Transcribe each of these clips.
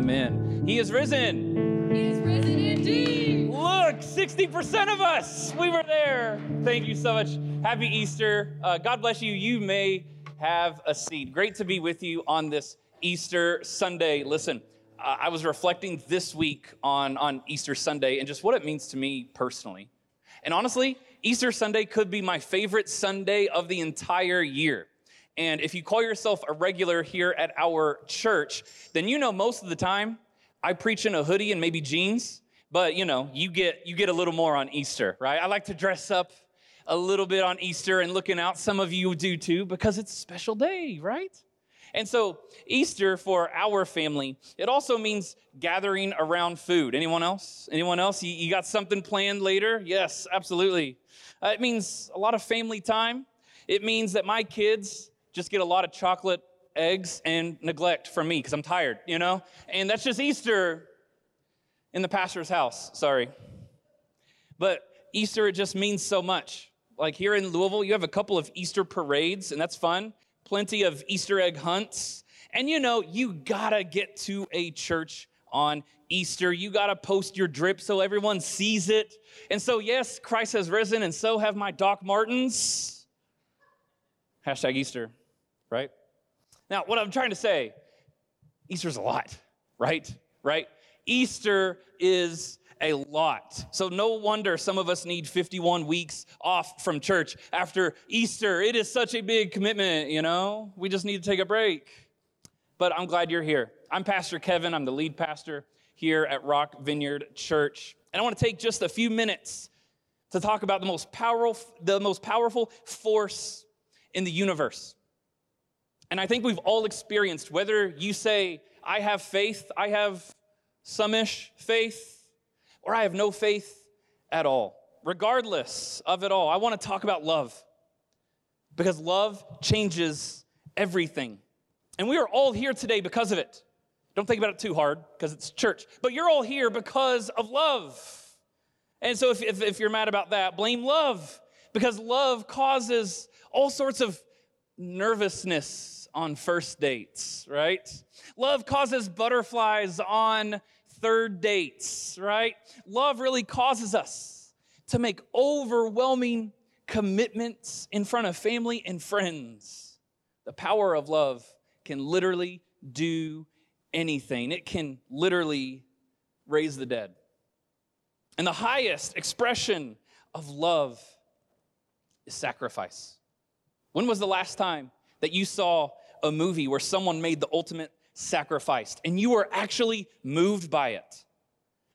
Amen. He is risen. He is risen indeed. Look, 60% of us, we were there. Thank you so much. Happy Easter. Uh, God bless you. You may have a seat. Great to be with you on this Easter Sunday. Listen, uh, I was reflecting this week on, on Easter Sunday and just what it means to me personally. And honestly, Easter Sunday could be my favorite Sunday of the entire year. And if you call yourself a regular here at our church, then you know most of the time I preach in a hoodie and maybe jeans, but you know, you get you get a little more on Easter, right? I like to dress up a little bit on Easter and looking out. Some of you do too because it's a special day, right? And so Easter for our family, it also means gathering around food. Anyone else? Anyone else? You, you got something planned later? Yes, absolutely. Uh, it means a lot of family time. It means that my kids just get a lot of chocolate eggs and neglect from me because I'm tired, you know? And that's just Easter in the pastor's house. Sorry. But Easter, it just means so much. Like here in Louisville, you have a couple of Easter parades, and that's fun. Plenty of Easter egg hunts. And you know, you gotta get to a church on Easter. You got to post your drip so everyone sees it. And so, yes, Christ has risen, and so have my Doc Martens. Hashtag Easter, right? Now, what I'm trying to say, Easter's a lot, right? Right? Easter is a lot. So, no wonder some of us need 51 weeks off from church after Easter. It is such a big commitment, you know? We just need to take a break. But I'm glad you're here. I'm Pastor Kevin, I'm the lead pastor here at Rock Vineyard Church. And I want to take just a few minutes to talk about the most powerful, the most powerful force in the universe. And I think we've all experienced, whether you say, I have faith, I have some-ish faith, or I have no faith at all. Regardless of it all, I want to talk about love. Because love changes everything. And we are all here today because of it. Don't think about it too hard because it's church. But you're all here because of love. And so if, if, if, you're mad about that, blame love because love causes all sorts of nervousness on first dates, right? Love causes butterflies on third dates, right? Love really causes us to make overwhelming commitments in front of family and friends. The power of love can literally do anything, it can literally raise the dead. And the highest expression of love is sacrifice. When was the last time that you saw a movie where someone made the ultimate sacrifice and you were actually moved by it?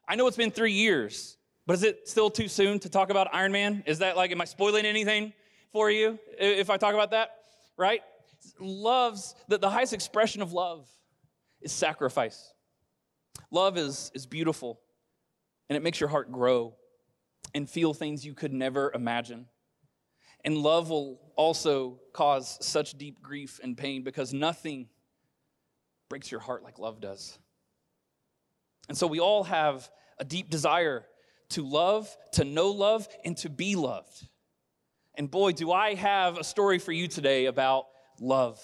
I know it's been three years, but is it still too soon to talk about Iron Man? Is that like, am I spoiling anything for you if I talk about that? Right? Love's, the, the highest expression of love is sacrifice. Love is, is beautiful and it makes your heart grow and feel things you could never imagine. And love will also cause such deep grief and pain because nothing breaks your heart like love does. And so we all have a deep desire to love, to know love, and to be loved. And boy, do I have a story for you today about love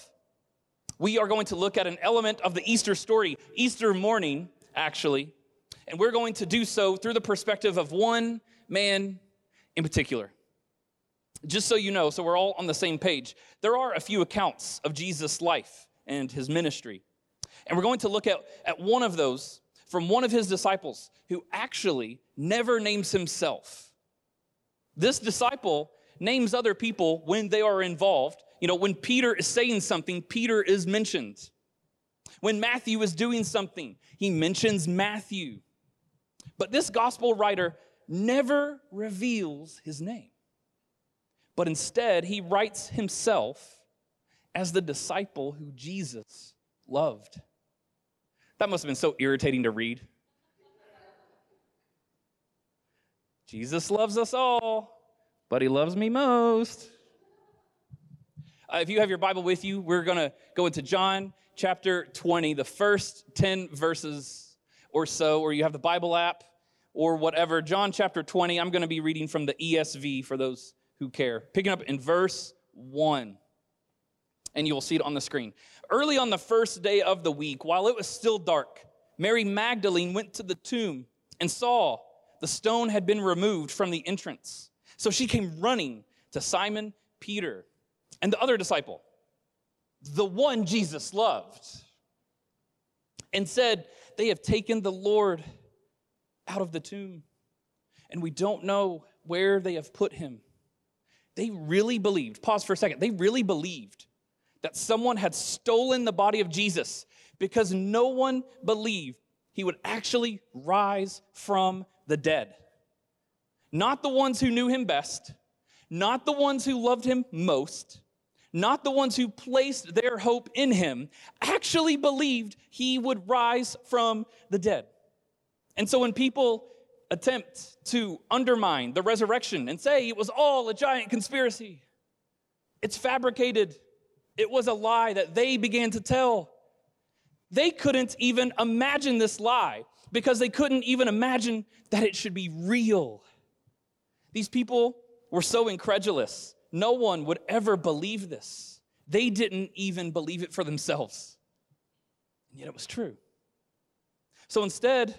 we are going to look at an element of the Easter story, Easter morning, actually. And we're going to do so through the perspective of one man in particular. Just so you know, so we're all on the same page, there are a few accounts of Jesus' life and his ministry. And we're going to look at, at one of those from one of his disciples who actually never names himself. This disciple names other people when they are involved, you know, when Peter is saying something, Peter is mentioned. When Matthew is doing something, he mentions Matthew. But this gospel writer never reveals his name, but instead he writes himself as the disciple who Jesus loved. That must have been so irritating to read. Jesus loves us all, but he loves me most. Uh, if you have your Bible with you, we're going to go into John chapter 20, the first 10 verses or so, or you have the Bible app or whatever. John chapter 20, I'm going to be reading from the ESV for those who care. Picking up in verse 1 and you will see it on the screen. Early on the first day of the week, while it was still dark, Mary Magdalene went to the tomb and saw the stone had been removed from the entrance. So she came running to Simon Peter and the other disciple, the one Jesus loved, and said, They have taken the Lord out of the tomb, and we don't know where they have put him. They really believed, pause for a second, they really believed that someone had stolen the body of Jesus because no one believed he would actually rise from the dead. Not the ones who knew him best, not the ones who loved him most, not the ones who placed their hope in him, actually believed he would rise from the dead. And so when people attempt to undermine the resurrection and say it was all a giant conspiracy, it's fabricated, it was a lie that they began to tell. They couldn't even imagine this lie because they couldn't even imagine that it should be real. These people were so incredulous. No one would ever believe this. They didn't even believe it for themselves. And yet it was true. So instead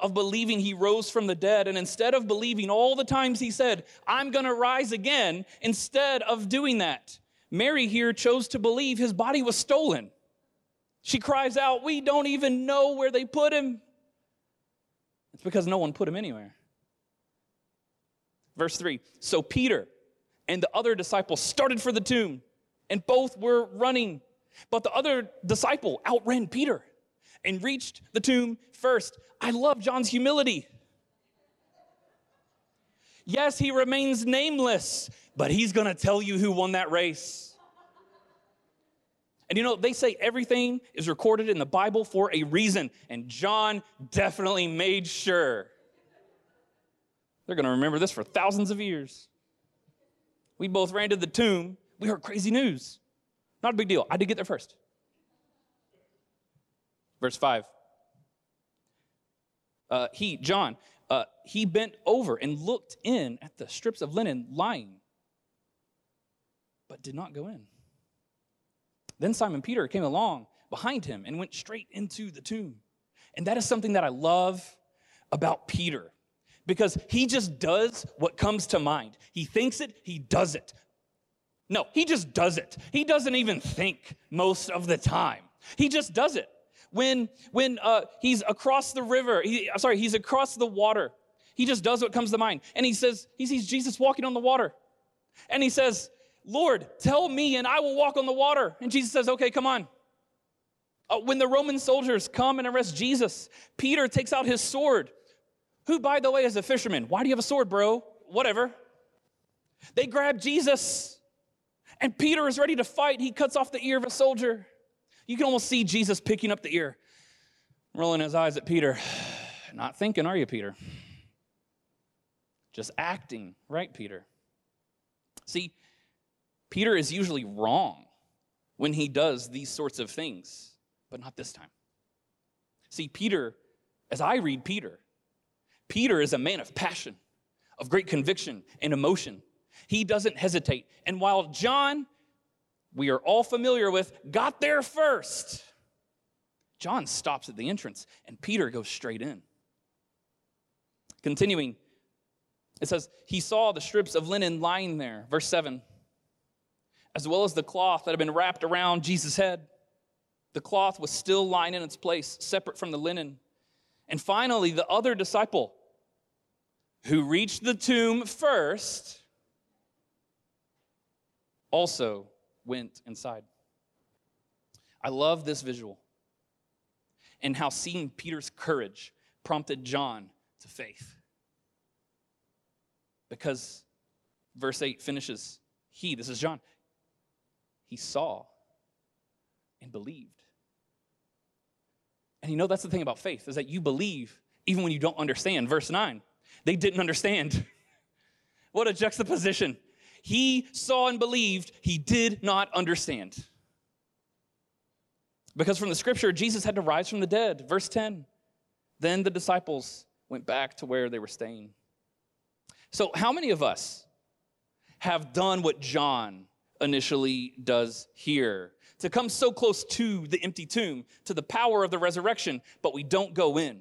of believing he rose from the dead, and instead of believing all the times he said, I'm gonna rise again, instead of doing that, Mary here chose to believe his body was stolen. She cries out, We don't even know where they put him. It's because no one put him anywhere. Verse 3 So Peter and the other disciple started for the tomb, and both were running. But the other disciple outran Peter and reached the tomb first. I love John's humility. Yes, he remains nameless, but he's gonna tell you who won that race. And you know, they say everything is recorded in the Bible for a reason, and John definitely made sure. They're to remember this for thousands of years. We both ran to the tomb. We heard crazy news. Not a big deal. I did get there first. Verse 5. Uh, he, John, uh, he bent over and looked in at the strips of linen lying, but did not go in. Then Simon Peter came along behind him and went straight into the tomb. And that is something that I love about Peter because he just does what comes to mind. He thinks it, he does it. No, he just does it. He doesn't even think most of the time. He just does it. When when uh, he's across the river, he, sorry, he's across the water. He just does what comes to mind, and he says he sees Jesus walking on the water, and he says, "Lord, tell me, and I will walk on the water." And Jesus says, "Okay, come on." Uh, when the Roman soldiers come and arrest Jesus, Peter takes out his sword who, by the way, is a fisherman. Why do you have a sword, bro? Whatever. They grab Jesus, and Peter is ready to fight. He cuts off the ear of a soldier. You can almost see Jesus picking up the ear, rolling his eyes at Peter. Not thinking, are you, Peter? Just acting, right, Peter? See, Peter is usually wrong when he does these sorts of things, but not this time. See, Peter, as I read Peter, Peter is a man of passion, of great conviction and emotion. He doesn't hesitate. And while John, we are all familiar with, got there first, John stops at the entrance and Peter goes straight in. Continuing, it says, He saw the strips of linen lying there, verse 7, as well as the cloth that had been wrapped around Jesus' head. The cloth was still lying in its place, separate from the linen. And finally, the other disciple who reached the tomb first also went inside. I love this visual and how seeing Peter's courage prompted John to faith. Because verse 8 finishes, he, this is John, he saw and believed. And you know that's the thing about faith is that you believe even when you don't understand. Verse 9. They didn't understand. what a juxtaposition. He saw and believed, he did not understand. Because from the scripture, Jesus had to rise from the dead. Verse 10 Then the disciples went back to where they were staying. So, how many of us have done what John initially does here? to come so close to the empty tomb, to the power of the resurrection, but we don't go in.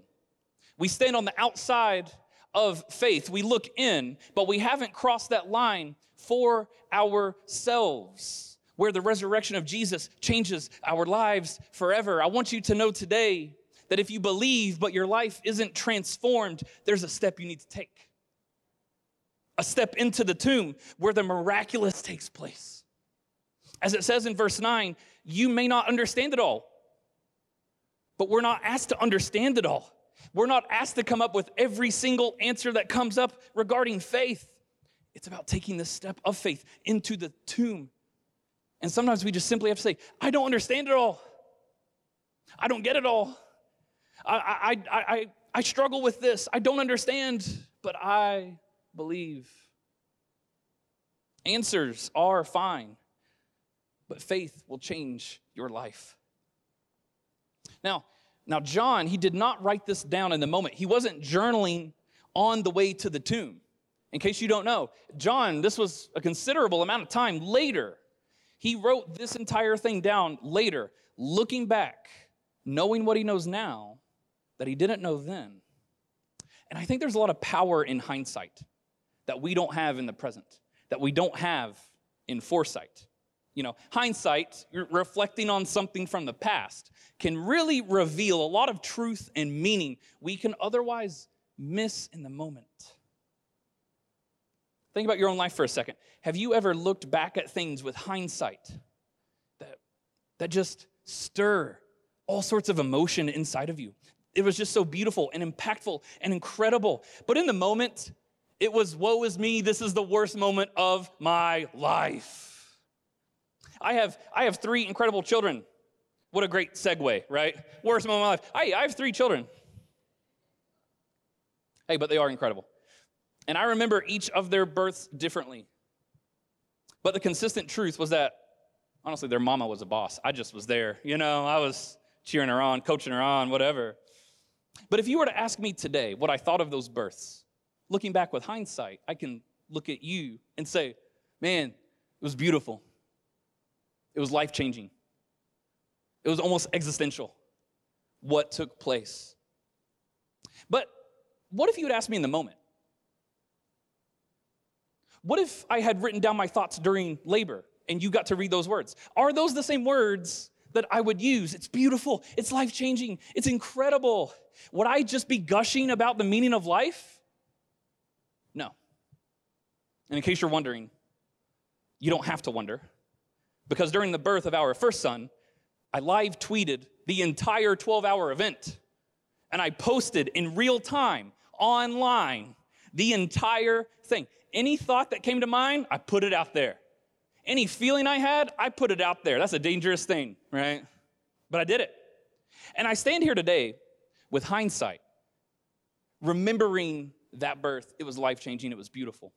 We stand on the outside of faith. We look in, but we haven't crossed that line for ourselves, where the resurrection of Jesus changes our lives forever. I want you to know today that if you believe, but your life isn't transformed, there's a step you need to take. A step into the tomb where the miraculous takes place. As it says in verse 9, you may not understand it all, but we're not asked to understand it all. We're not asked to come up with every single answer that comes up regarding faith. It's about taking the step of faith into the tomb. And sometimes we just simply have to say, I don't understand it all. I don't get it all. I, I, I, I, struggle with this. I don't understand, but I believe. Answers are fine, but faith will change your life. Now, now John, he did not write this down in the moment. He wasn't journaling on the way to the tomb. In case you don't know, John, this was a considerable amount of time later. He wrote this entire thing down later, looking back, knowing what he knows now that he didn't know then. And I think there's a lot of power in hindsight that we don't have in the present, that we don't have in foresight. You know, hindsight, reflecting on something from the past, can really reveal a lot of truth and meaning we can otherwise miss in the moment. Think about your own life for a second. Have you ever looked back at things with hindsight that, that just stir all sorts of emotion inside of you? It was just so beautiful and impactful and incredible. But in the moment, it was, woe is me, this is the worst moment of my life. I have, I have three incredible children. What a great segue, right? Worst moment of my life. I, I have three children. Hey, but they are incredible. And I remember each of their births differently. But the consistent truth was that, honestly, their mama was a boss. I just was there. You know, I was cheering her on, coaching her on, whatever. But if you were to ask me today what I thought of those births, looking back with hindsight, I can look at you and say, man, it was beautiful. It was life changing. It was almost existential what took place. But what if you had asked me in the moment? What if I had written down my thoughts during labor and you got to read those words? Are those the same words that I would use. It's beautiful, it's life changing, it's incredible. Would I just be gushing about the meaning of life? No. And in case you're wondering, you don't have to wonder. Because during the birth of our first son, I live tweeted the entire 12 hour event. And I posted in real time online the entire thing. Any thought that came to mind, I put it out there. Any feeling I had, I put it out there. That's a dangerous thing, right? But I did it. And I stand here today with hindsight, remembering that birth. It was life changing, it was beautiful.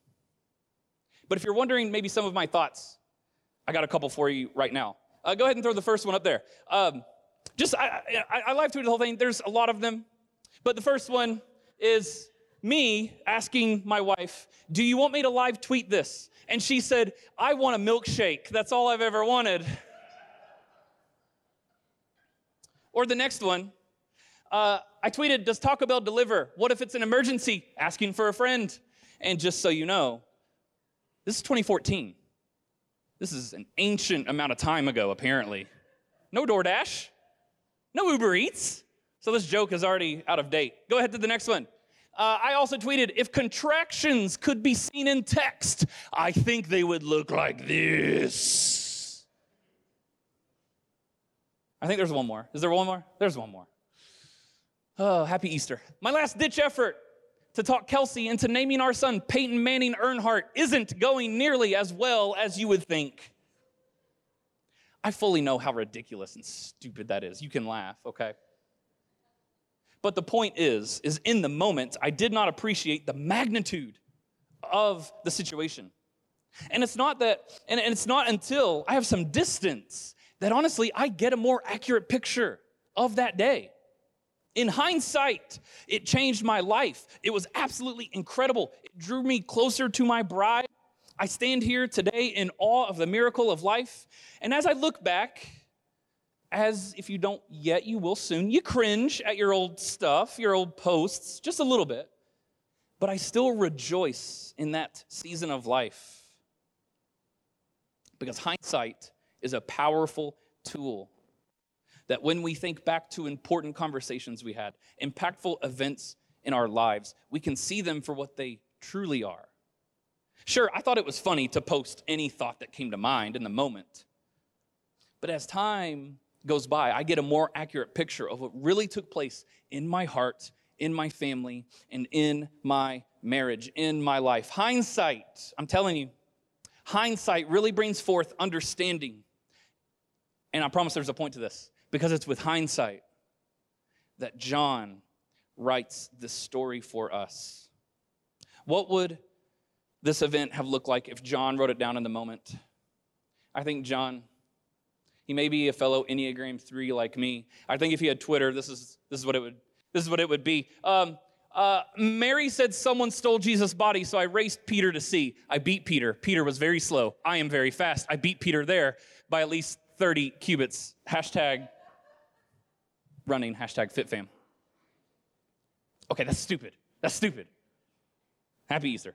But if you're wondering maybe some of my thoughts, I got a couple for you right now. Uh, go ahead and throw the first one up there. Um, just, I, I, I live tweeted the whole thing. There's a lot of them. But the first one is me asking my wife, Do you want me to live tweet this? And she said, I want a milkshake. That's all I've ever wanted. Or the next one, uh, I tweeted, Does Taco Bell deliver? What if it's an emergency? Asking for a friend. And just so you know, this is 2014. This is an ancient amount of time ago, apparently. No DoorDash, no Uber Eats. So this joke is already out of date. Go ahead to the next one. Uh, I also tweeted if contractions could be seen in text, I think they would look like this. I think there's one more. Is there one more? There's one more. Oh, happy Easter. My last ditch effort to talk Kelsey into naming our son Peyton Manning Earnhardt isn't going nearly as well as you would think. I fully know how ridiculous and stupid that is. You can laugh, okay? But the point is, is in the moment, I did not appreciate the magnitude of the situation. And it's not that, and, it's not until I have some distance that honestly I get a more accurate picture of that day. In hindsight, it changed my life. It was absolutely incredible. It drew me closer to my bride. I stand here today in awe of the miracle of life. And as I look back, as if you don't yet, you will soon. You cringe at your old stuff, your old posts, just a little bit. But I still rejoice in that season of life because hindsight is a powerful tool that when we think back to important conversations we had, impactful events in our lives, we can see them for what they truly are. Sure, I thought it was funny to post any thought that came to mind in the moment. But as time goes by, I get a more accurate picture of what really took place in my heart, in my family, and in my marriage, in my life. Hindsight, I'm telling you, hindsight really brings forth understanding. And I promise there's a point to this because it's with hindsight that John writes this story for us. What would this event have looked like if John wrote it down in the moment? I think John, he may be a fellow Enneagram 3 like me. I think if he had Twitter, this is, this is what it would this is what it would be. Um, uh, Mary said someone stole Jesus' body, so I raced Peter to see. I beat Peter. Peter was very slow. I am very fast. I beat Peter there by at least 30 cubits. Hashtag running, hashtag fitfam. Okay, that's stupid. That's stupid. Happy Easter.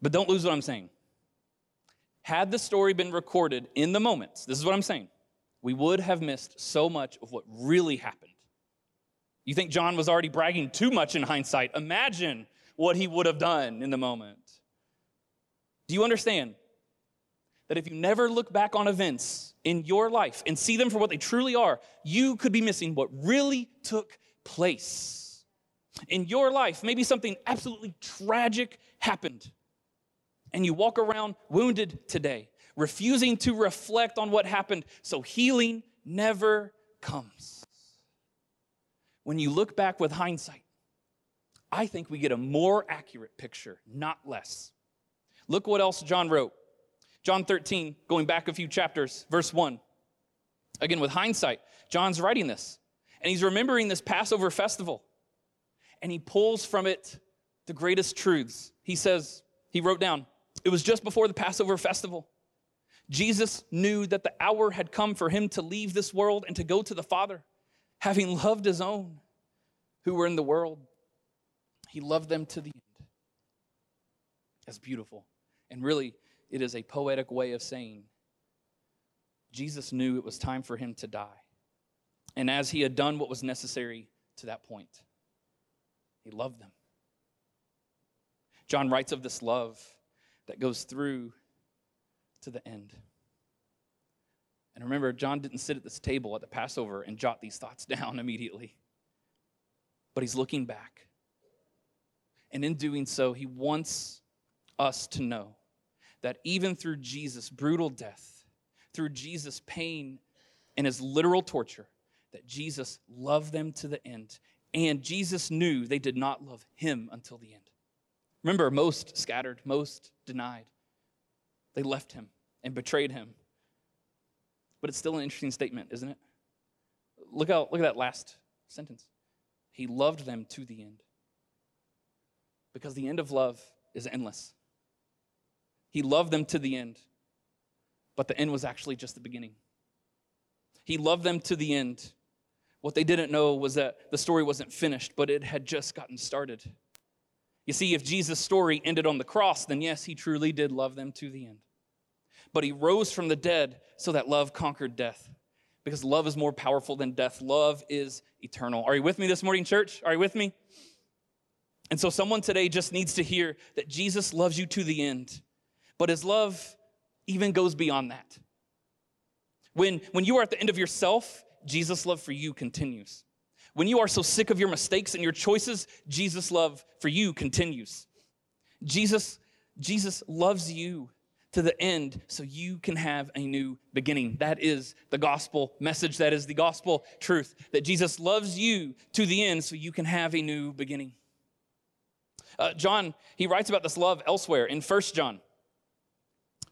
But don't lose what I'm saying. Had the story been recorded in the moment, this is what I'm saying, we would have missed so much of what really happened. You think John was already bragging too much in hindsight? Imagine what he would have done in the moment. Do you understand that if you never look back on events in your life and see them for what they truly are, you could be missing what really took place? In your life, maybe something absolutely tragic happened and you walk around wounded today, refusing to reflect on what happened, so healing never comes. When you look back with hindsight, I think we get a more accurate picture, not less. Look what else John wrote. John 13, going back a few chapters, verse 1. Again, with hindsight, John's writing this, and he's remembering this Passover festival, and he pulls from it the greatest truths. He says, he wrote down, it was just before the Passover festival. Jesus knew that the hour had come for him to leave this world and to go to the Father. Having loved his own who were in the world, he loved them to the end. That's beautiful. And really, it is a poetic way of saying Jesus knew it was time for him to die. And as he had done what was necessary to that point, he loved them. John writes of this love that goes through to the end. And remember, John didn't sit at this table at the Passover and jot these thoughts down immediately, but he's looking back. And in doing so, he wants us to know that even through Jesus' brutal death, through Jesus' pain and his literal torture, that Jesus loved them to the end. And Jesus knew they did not love him until the end. Remember, most scattered, most denied. They left him and betrayed him. But it's still an interesting statement, isn't it? Look out, look at that last sentence. He loved them to the end. Because the end of love is endless. He loved them to the end, but the end was actually just the beginning. He loved them to the end. What they didn't know was that the story wasn't finished, but it had just gotten started. You see, if Jesus' story ended on the cross, then yes, he truly did love them to the end. But he rose from the dead so that love conquered death. Because love is more powerful than death. Love is eternal. Are you with me this morning, church? Are you with me? And so, someone today just needs to hear that Jesus loves you to the end, but his love even goes beyond that. When, when you are at the end of yourself, Jesus' love for you continues. When you are so sick of your mistakes and your choices, Jesus' love for you continues. Jesus, Jesus loves you to the end so you can have a new beginning. That is the gospel message. That is the gospel truth that Jesus loves you to the end so you can have a new beginning. Uh, John, he writes about this love elsewhere in First John.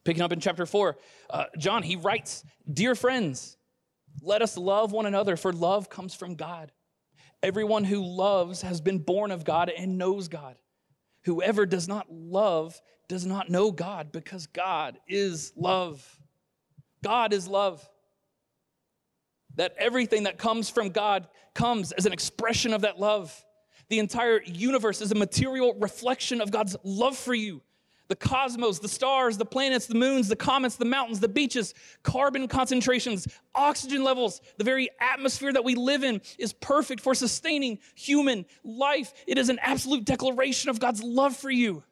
Picking up in chapter 4, uh, John, he writes, Dear friends, let us love one another, for love comes from God. Everyone who loves has been born of God and knows God. Whoever does not love does not know God because God is love. God is love. that everything that comes from God comes as an expression of that love. The entire universe is a material reflection of God's love for you. The cosmos, the stars, the planets, the moons, the comets, the mountains, the beaches, carbon concentrations, oxygen levels, the very atmosphere that we live in is perfect for sustaining human life. It is an absolute declaration of God's love for you.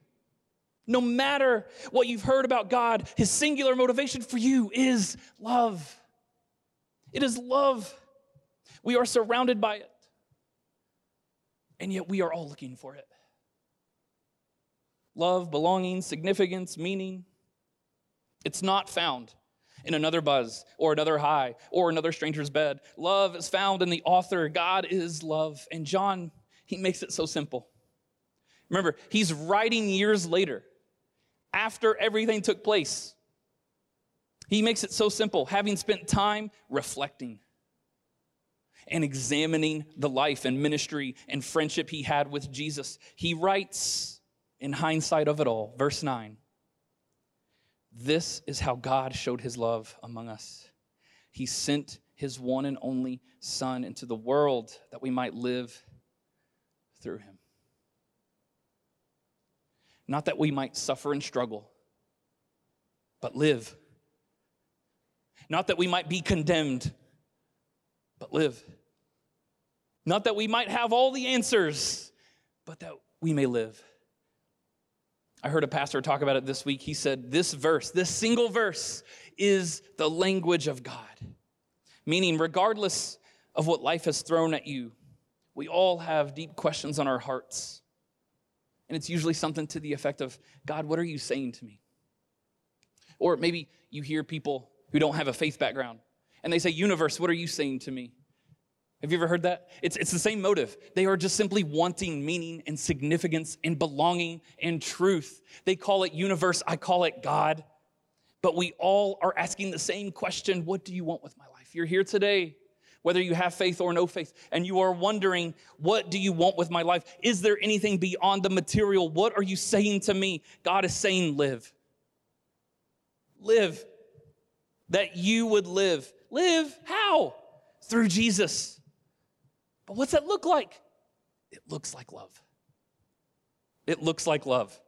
No matter what you've heard about God, his singular motivation for you is love. It is love. We are surrounded by it, and yet we are all looking for it. Love, belonging, significance, meaning. It's not found in another buzz or another high or another stranger's bed. Love is found in the author. God is love. And John, he makes it so simple. Remember, he's writing years later after everything took place. He makes it so simple, having spent time reflecting and examining the life and ministry and friendship he had with Jesus. He writes in hindsight of it all, verse 9 This is how God showed his love among us. He sent his one and only Son into the world that we might live through him. Not that we might suffer and struggle, but live not that we might be condemned, but live. Not that we might have all the answers, but that we may live. I heard a pastor talk about it this week. He said, This verse, this single verse, is the language of God. Meaning, regardless of what life has thrown at you, we all have deep questions on our hearts. And it's usually something to the effect of, God, what are you saying to me? Or maybe you hear people who don't have a faith background. And they say, Universe, what are you saying to me? Have you ever heard that? It's, it's the same motive. They are just simply wanting meaning and significance and belonging and truth. They call it universe, I call it God. But we all are asking the same question What do you want with my life? You're here today, whether you have faith or no faith, and you are wondering, What do you want with my life? Is there anything beyond the material? What are you saying to me? God is saying, Live. Live that you would live. Live how? Through Jesus. But what's that look like? It looks like love. It looks like love.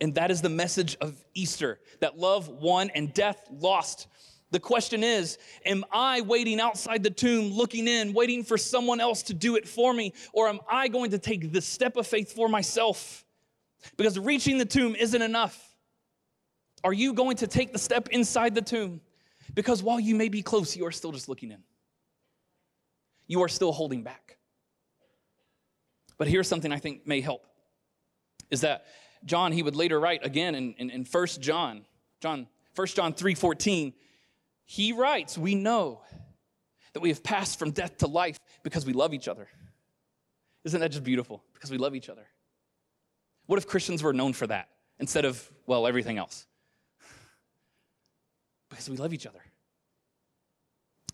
And that is the message of Easter that love won and death lost. The question is Am I waiting outside the tomb, looking in, waiting for someone else to do it for me? Or am I going to take the step of faith for myself? Because reaching the tomb isn't enough. Are you going to take the step inside the tomb? Because while you may be close, you are still just looking in. You are still holding back. But here's something I think may help is that John, he would later write again in, in, in 1 John, John, 1 John 3 14, he writes, We know that we have passed from death to life because we love each other. Isn't that just beautiful? Because we love each other. What if Christians were known for that instead of, well, everything else? Because we love each other.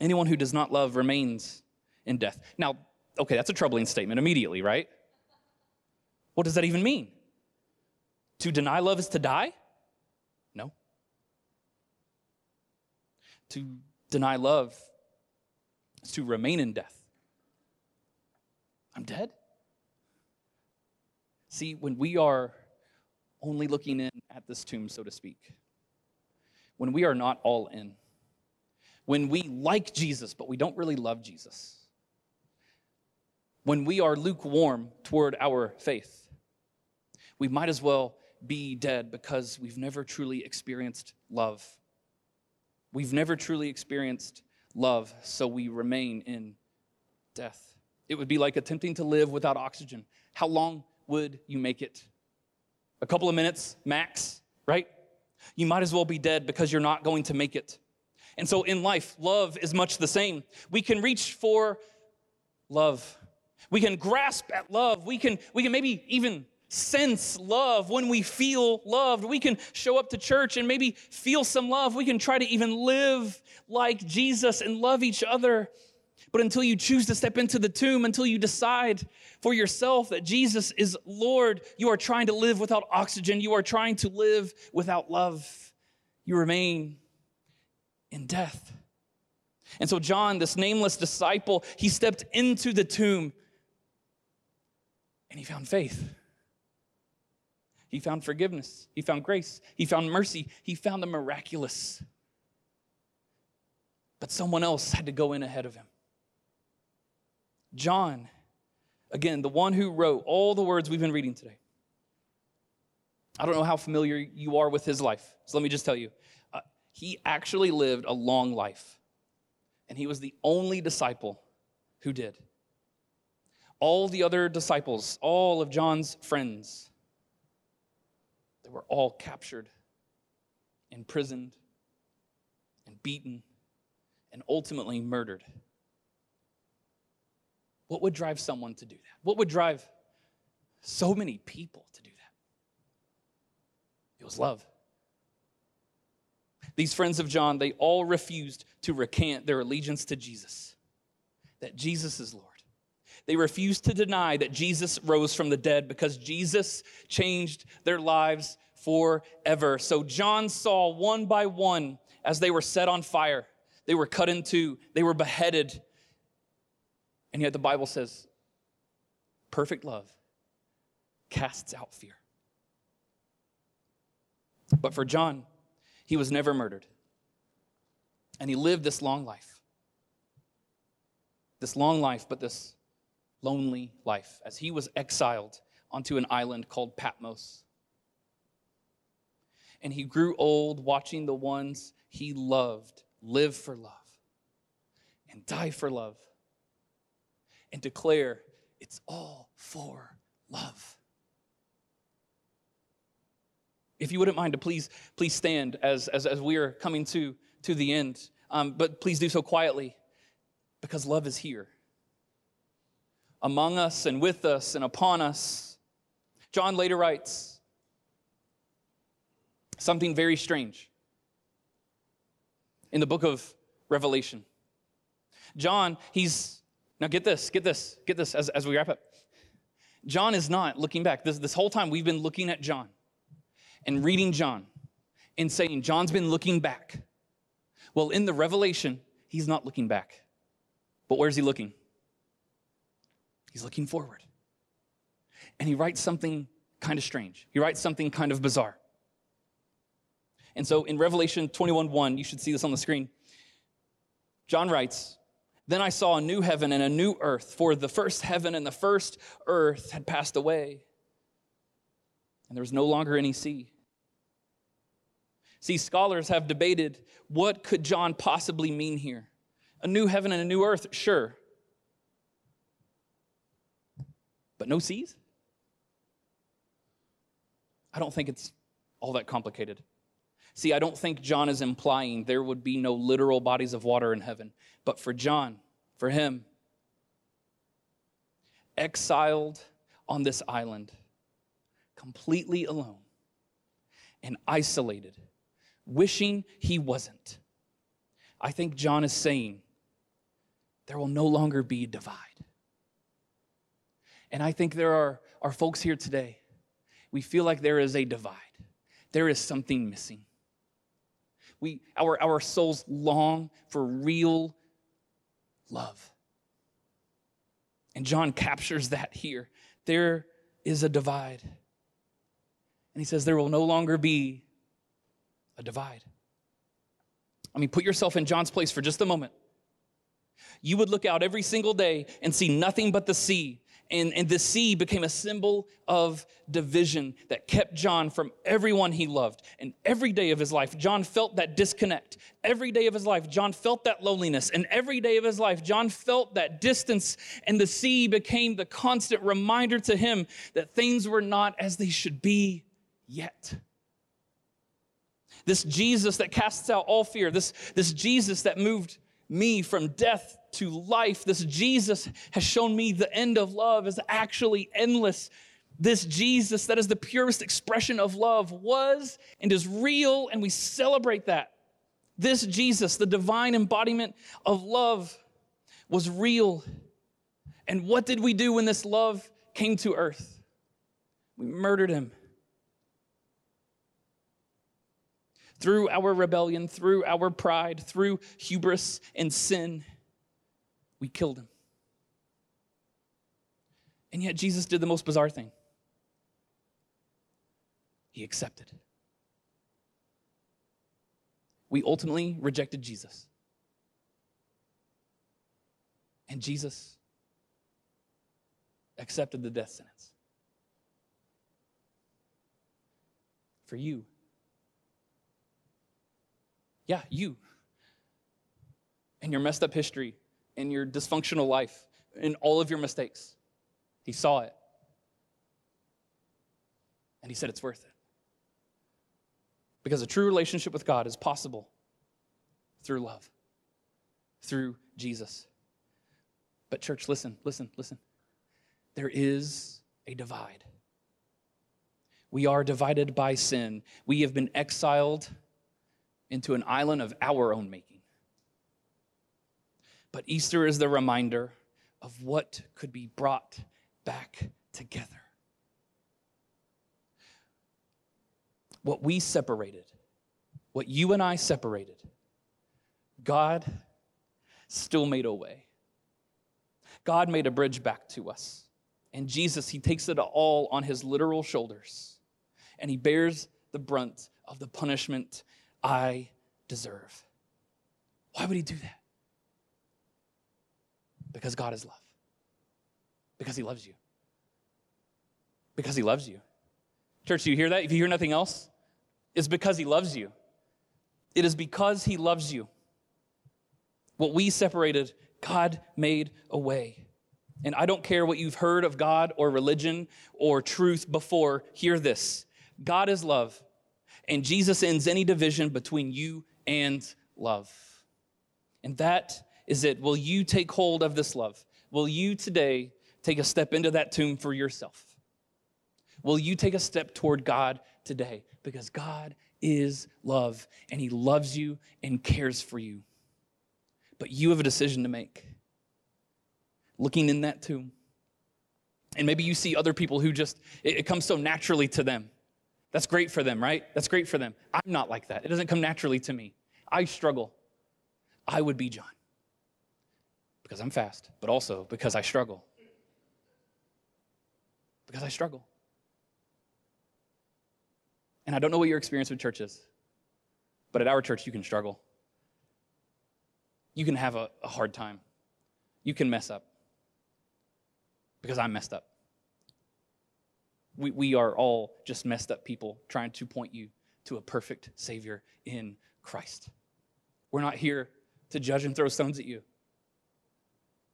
Anyone who does not love remains in death. Now, okay, that's a troubling statement immediately, right? What does that even mean? To deny love is to die? No. To deny love is to remain in death. I'm dead. See, when we are only looking in at this tomb, so to speak, when we are not all in, when we like Jesus, but we don't really love Jesus, when we are lukewarm toward our faith, we might as well be dead because we've never truly experienced love. We've never truly experienced love, so we remain in death. It would be like attempting to live without oxygen. How long would you make it? A couple of minutes max, right? you might as well be dead because you're not going to make it. And so in life, love is much the same. We can reach for love. We can grasp at love. We can, we can maybe even sense love when we feel loved. We can show up to church and maybe feel some love. We can try to even live like Jesus and love each other. But until you choose to step into the tomb, until you decide for yourself that Jesus is Lord, you are trying to live without oxygen. You are trying to live without love. You remain in death. And so, John, this nameless disciple, he stepped into the tomb and he found faith. He found forgiveness. He found grace. He found mercy. He found the miraculous. But someone else had to go in ahead of him. John, again, the one who wrote all the words we've been reading today. I don't know how familiar you are with his life, so let me just tell you. Uh, he actually lived a long life, and he was the only disciple who did. All the other disciples, all of John's friends, were all captured, imprisoned, and beaten, and ultimately murdered. What would drive someone to do that? What would drive so many people to do that? It was love. These friends of John, they all refused to recant their allegiance to Jesus, that Jesus is Lord. They refused to deny that Jesus rose from the dead because Jesus changed their lives forever. So John saw one by one as they were set on fire, they were cut in two, they were beheaded. And yet the Bible says, perfect love casts out fear. But for John, he was never murdered. And he lived this long life. This long life, but this lonely life as he was exiled onto an island called Patmos. And he grew old watching the ones he loved live for love and die for love and declare it's all for love. If you wouldn't mind to please, please stand as, as, as we are coming to, to the end. Um, but please do so quietly because love is here among us and with us and upon us. John later writes something very strange in the book of Revelation. John, he's, now get this, get this, get this as, as we wrap up. John is not looking back. This, this whole time we've been looking at John and reading John and saying, John's been looking back. Well, in the Revelation, he's not looking back. But where's he looking? He's looking forward. And he writes something kind of strange. He writes something kind of bizarre. And so in Revelation 21 1, you should see this on the screen. John writes, Then I saw a new heaven and a new earth, for the first heaven and the first earth had passed away, and there was no longer any sea. See, scholars have debated what could John possibly mean here? A new heaven and a new earth, sure. But no seas? I don't think it's all that complicated. See, I don't think John is implying there would be no literal bodies of water in heaven. But for John, for him, exiled on this island, completely alone and isolated, wishing he wasn't, I think John is saying there will no longer be a divide. And I think there are, are folks here today, we feel like there is a divide, there is something missing. We, our, our souls long for real love. And John captures that here. There is a divide. And he says, There will no longer be a divide. I mean, put yourself in John's place for just a moment. You would look out every single day and see nothing but the sea and, and the sea became a symbol of division that kept John from everyone he loved. And every day of his life, John felt that disconnect. Every day of his life, John felt that loneliness. And every day of his life, John felt that distance. And the sea became the constant reminder to him that things were not as they should be yet. This Jesus that casts out all fear, this, this Jesus that moved me from death to life. This Jesus has shown me the end of love is actually endless. This Jesus, that is the purest expression of love, was and is real, and we celebrate that. This Jesus, the divine embodiment of love, was real. And what did we do when this love came to earth? We murdered him. through our rebellion, through our pride, through hubris and sin, we killed him. And yet Jesus did the most bizarre thing he accepted. We ultimately rejected Jesus. And Jesus accepted the death sentence for you. Yeah, you. And your messed up history, and your dysfunctional life, in all of your mistakes. He saw it. And he said it's worth it. Because a true relationship with God is possible through love, through Jesus. But, church, listen, listen, listen. There is a divide. We are divided by sin. We have been exiled into an island of our own making. But Easter is the reminder of what could be brought back together. What we separated, what you and I separated, God still made a way. God made a bridge back to us. And Jesus, he takes it all on his literal shoulders and he bears the brunt of the punishment I deserve. Why would he do that? Because God is love. Because he loves you. Because he loves you. Church, do you hear that? If you hear nothing else, it's because he loves you. It is because he loves you. What we separated, God made a way. And I don't care what you've heard of God or religion or truth before, hear this God is love, and Jesus ends any division between you and love. And that is it. Will you take hold of this love? Will you today take a step into that tomb for yourself? Will you take a step toward God today? Because God is love and He loves you and cares for you. But you have a decision to make. Looking in that tomb. And maybe you see other people who just, it, it comes so naturally to them. That's great for them, right? That's great for them. I'm not like that. It doesn't come naturally to me. I struggle. I would be John because I'm fast, but also because I struggle. Because I struggle. And I don't know what your experience with church is, but at our church, you can struggle. You can have a, a hard time. You can mess up because I'm messed up. We, we are all just messed up people trying to point you to a perfect Savior in Christ. We're not here to judge and throw stones at you,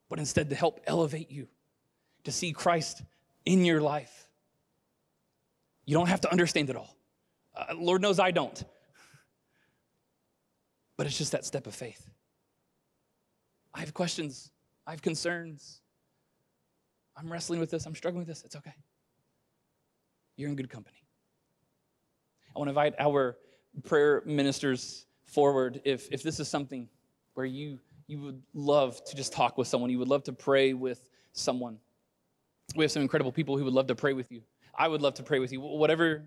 but instead to help elevate you, to see Christ in your life. You don't have to understand it all. Uh, Lord knows I don't. But it's just that step of faith. I have questions, I have concerns. I'm wrestling with this, I'm struggling with this. It's okay. You're in good company. I want to invite our prayer ministers forward if, if this is something where you, you would love to just talk with someone, you would love to pray with someone. We have some incredible people who would love to pray with you. I would love to pray with you, whatever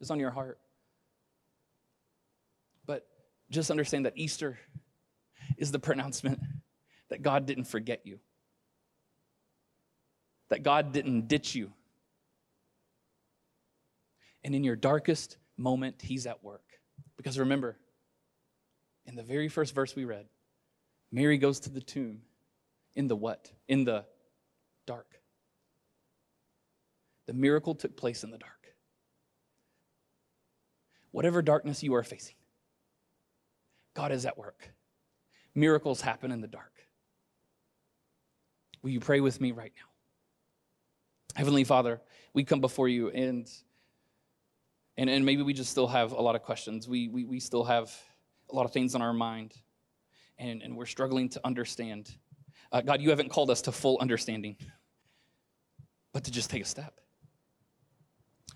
is on your heart. But just understand that Easter is the pronouncement that God didn't forget you, that God didn't ditch you. And in your darkest moment, He's at work. Because remember, in the very first verse we read, Mary goes to the tomb in the what? In the dark. The miracle took place in the dark whatever darkness you are facing, God is at work. Miracles happen in the dark. Will you pray with me right now? Heavenly Father, we come before you and and, and maybe we just still have a lot of questions. We, we, we still have a lot of things on our mind, and, and we're struggling to understand. Uh, God, you haven't called us to full understanding, but to just take a step.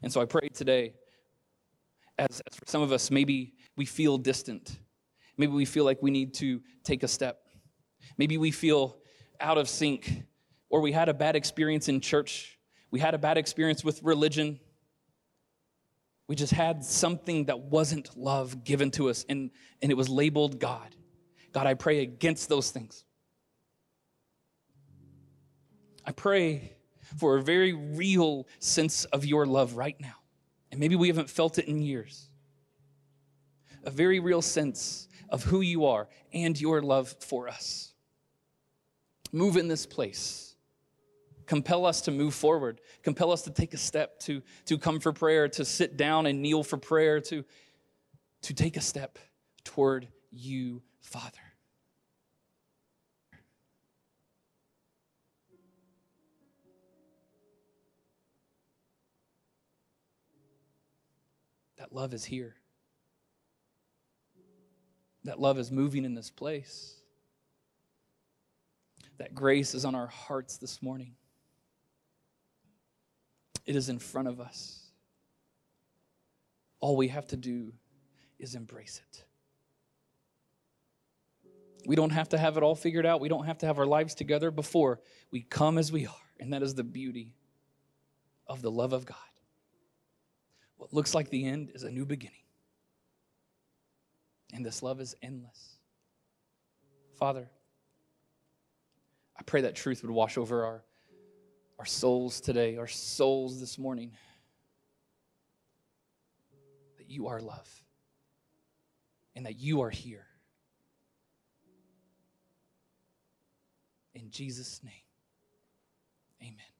And so I pray today as, as for some of us, maybe we feel distant. Maybe we feel like we need to take a step. Maybe we feel out of sync, or we had a bad experience in church. We had a bad experience with religion. We just had something that wasn't love given to us, and, and it was labeled God. God, I pray against those things. I pray for a very real sense of your love right now. And maybe we haven't felt it in years. A very real sense of who you are and your love for us. Move in this place. Compel us to move forward. Compel us to take a step, to, to come for prayer, to sit down and kneel for prayer, to, to take a step toward you, Father. That love is here. That love is moving in this place. That grace is on our hearts this morning. It is in front of us. All we have to do is embrace it. We don't have to have it all figured out. We don't have to have our lives together before we come as we are. And that is the beauty of the love of God. What looks like the end is a new beginning. And this love is endless. Father, I pray that truth would wash over our, our souls today, our souls this morning. That you are love and that you are here. In Jesus' name, amen.